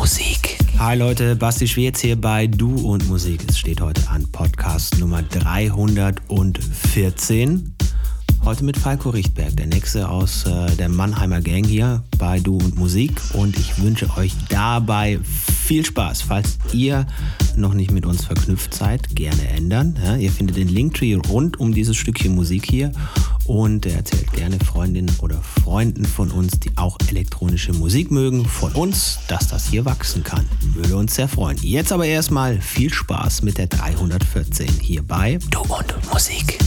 Musik. Hi Leute, Basti Schwierz hier bei Du und Musik. Es steht heute an Podcast Nummer 314. Heute mit Falco Richtberg, der nächste aus äh, der Mannheimer Gang hier bei Du und Musik. Und ich wünsche euch dabei viel Spaß. Falls ihr noch nicht mit uns verknüpft seid, gerne ändern. Ja, ihr findet den Linktree rund um dieses Stückchen Musik hier. Und er erzählt gerne Freundinnen oder Freunden von uns, die auch elektronische Musik mögen, von uns, dass das hier wachsen kann. Würde uns sehr freuen. Jetzt aber erstmal viel Spaß mit der 314 hier bei Du und Musik.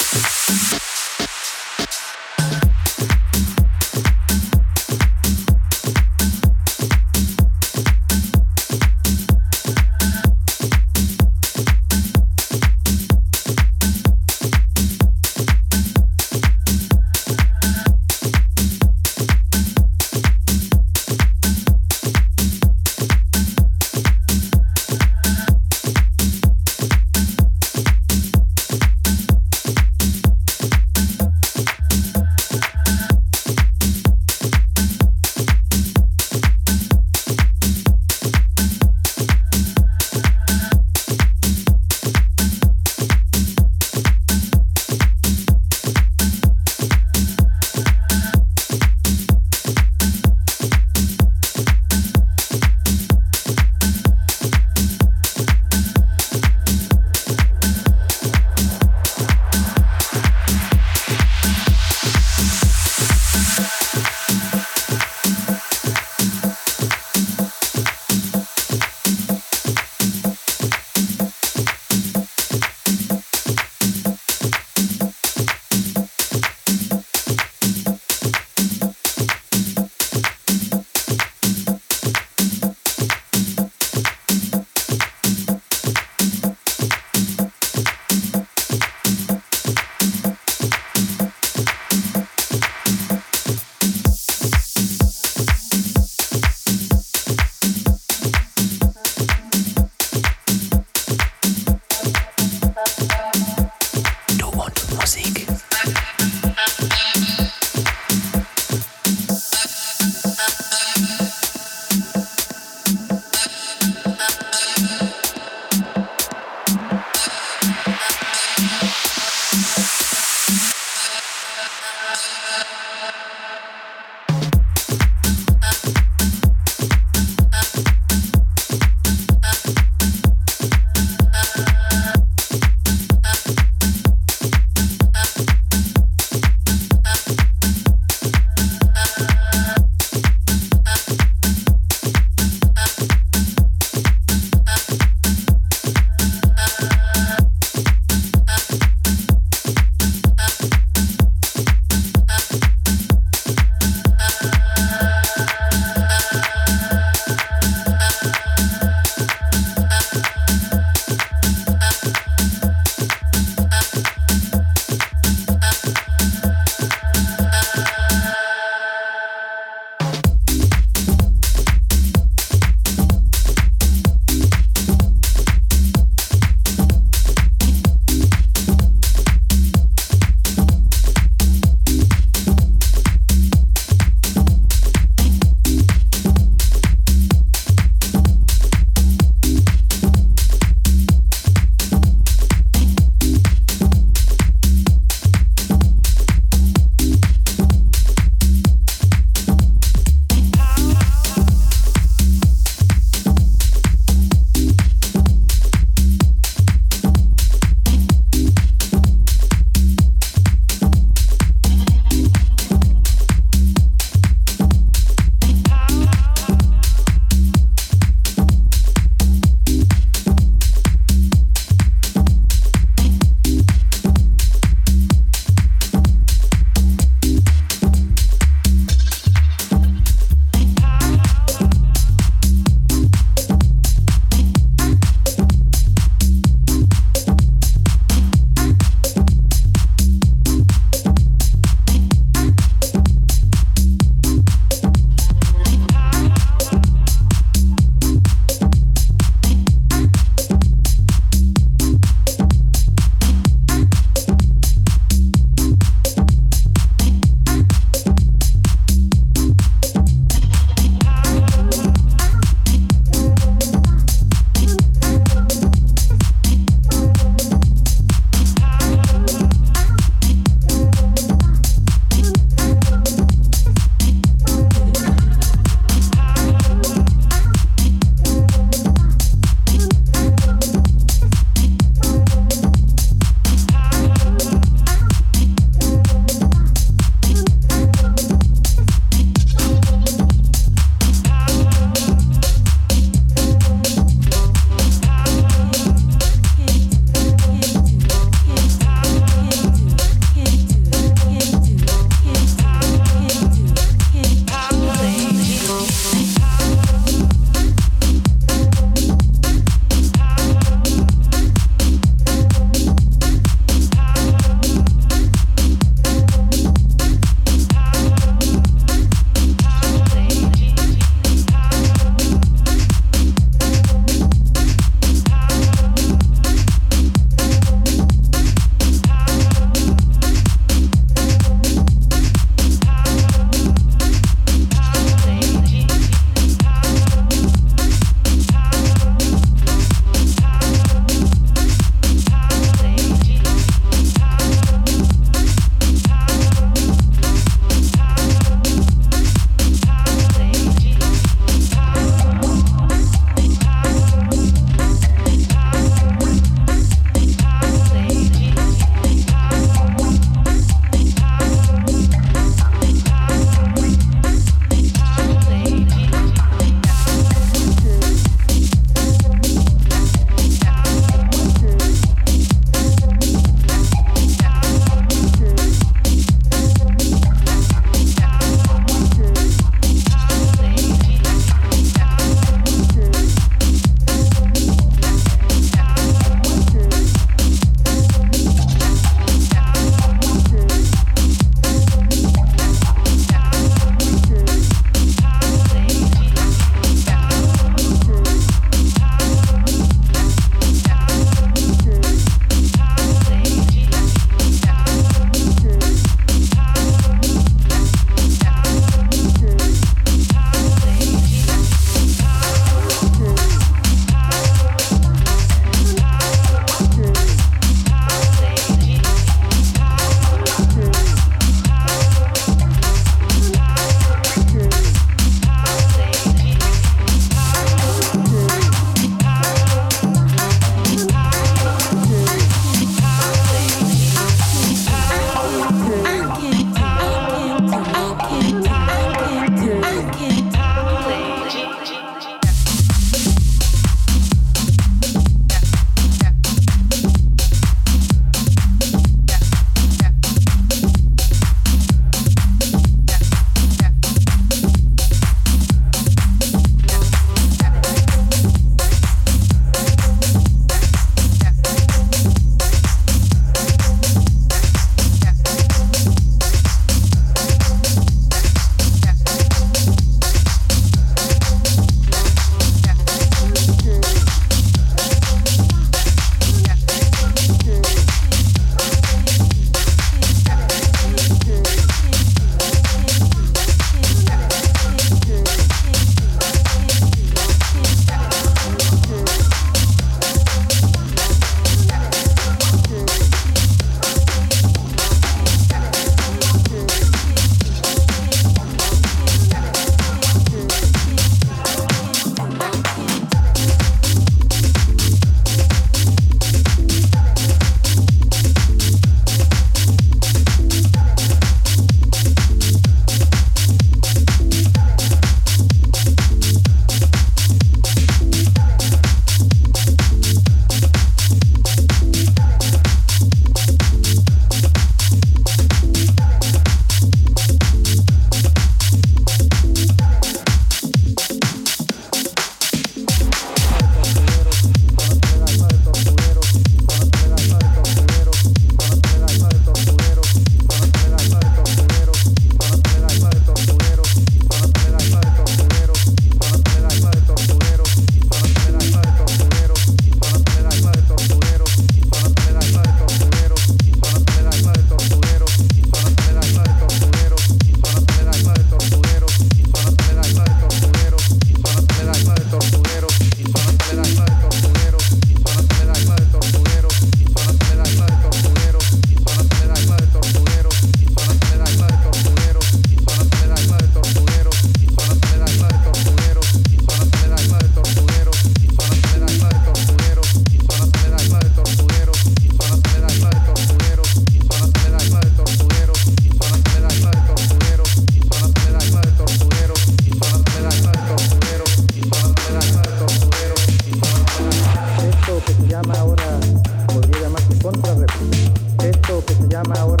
Llama ahora,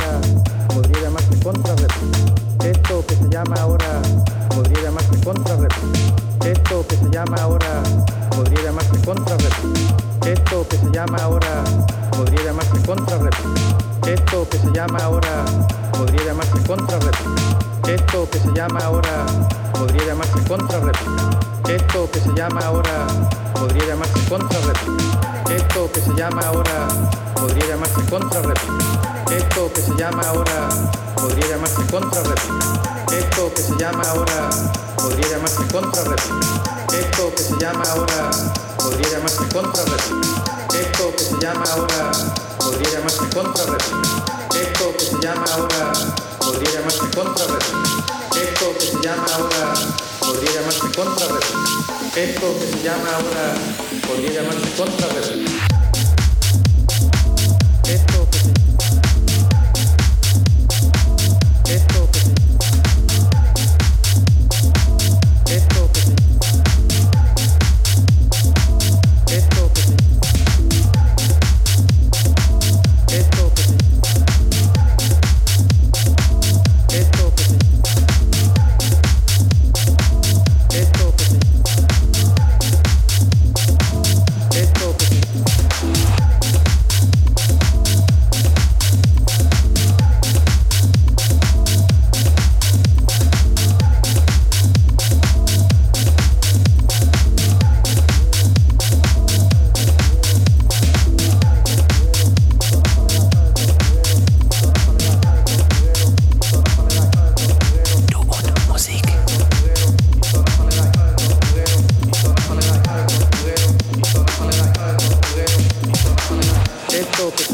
Esto que se llama ahora, podría llamarse contrarrep.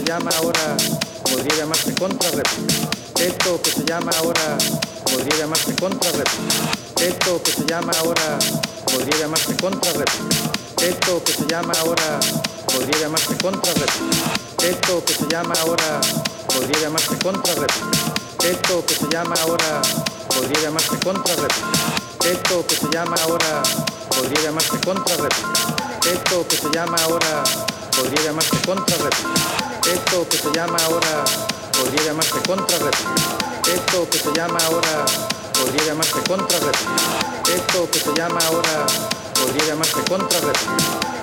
Llama ahora podría llamarse contrarrep. Esto que se llama ahora podría llamarse contrarrep. Esto que se llama ahora podría llamarse contrarrep. Esto que se llama ahora podría llamarse contrarrep. Esto que se llama ahora podría llamarse contrarrep. Esto que se llama ahora podría llamarse contrarrep. Esto que se llama ahora podría llamarse contrarrep. Esto que se llama ahora podría llamarse contrarrep. Esto que se llama ahora podría llamarse contrarrep. Esto que se llama ahora podría llamarse contrarrep. Esto que se llama ahora podría llamarse contrarrep.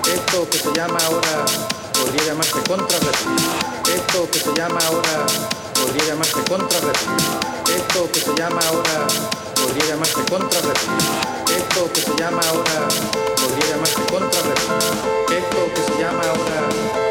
Esto que se llama ahora podría llamarse contrarrep. Esto que se llama ahora podría llamarse contrarrep. Esto que se llama ahora podría llamarse contrarrep. Esto que se llama ahora podría llamarse contrarrep. Esto que se llama ahora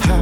How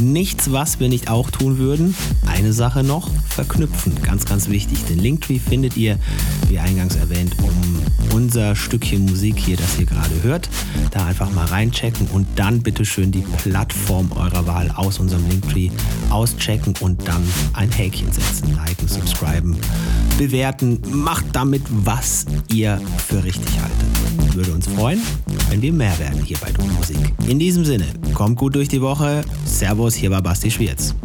nichts, was wir nicht auch tun würden. Eine Sache noch, verknüpfen, ganz, ganz wichtig. Den Linktree findet ihr, wie eingangs erwähnt, um unser Stückchen Musik hier, das ihr gerade hört, da einfach mal reinchecken und dann bitteschön die Plattform eurer Wahl aus unserem Linktree auschecken und dann ein Häkchen setzen, liken, subscriben, bewerten. Macht damit, was ihr für richtig haltet. Würde uns freuen wenn wir mehr werden hier bei Du Musik. In diesem Sinne, kommt gut durch die Woche. Servus, hier war Basti Schwierz.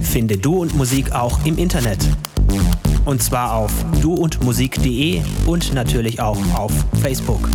Finde Du und Musik auch im Internet. Und zwar auf duundmusik.de und natürlich auch auf Facebook.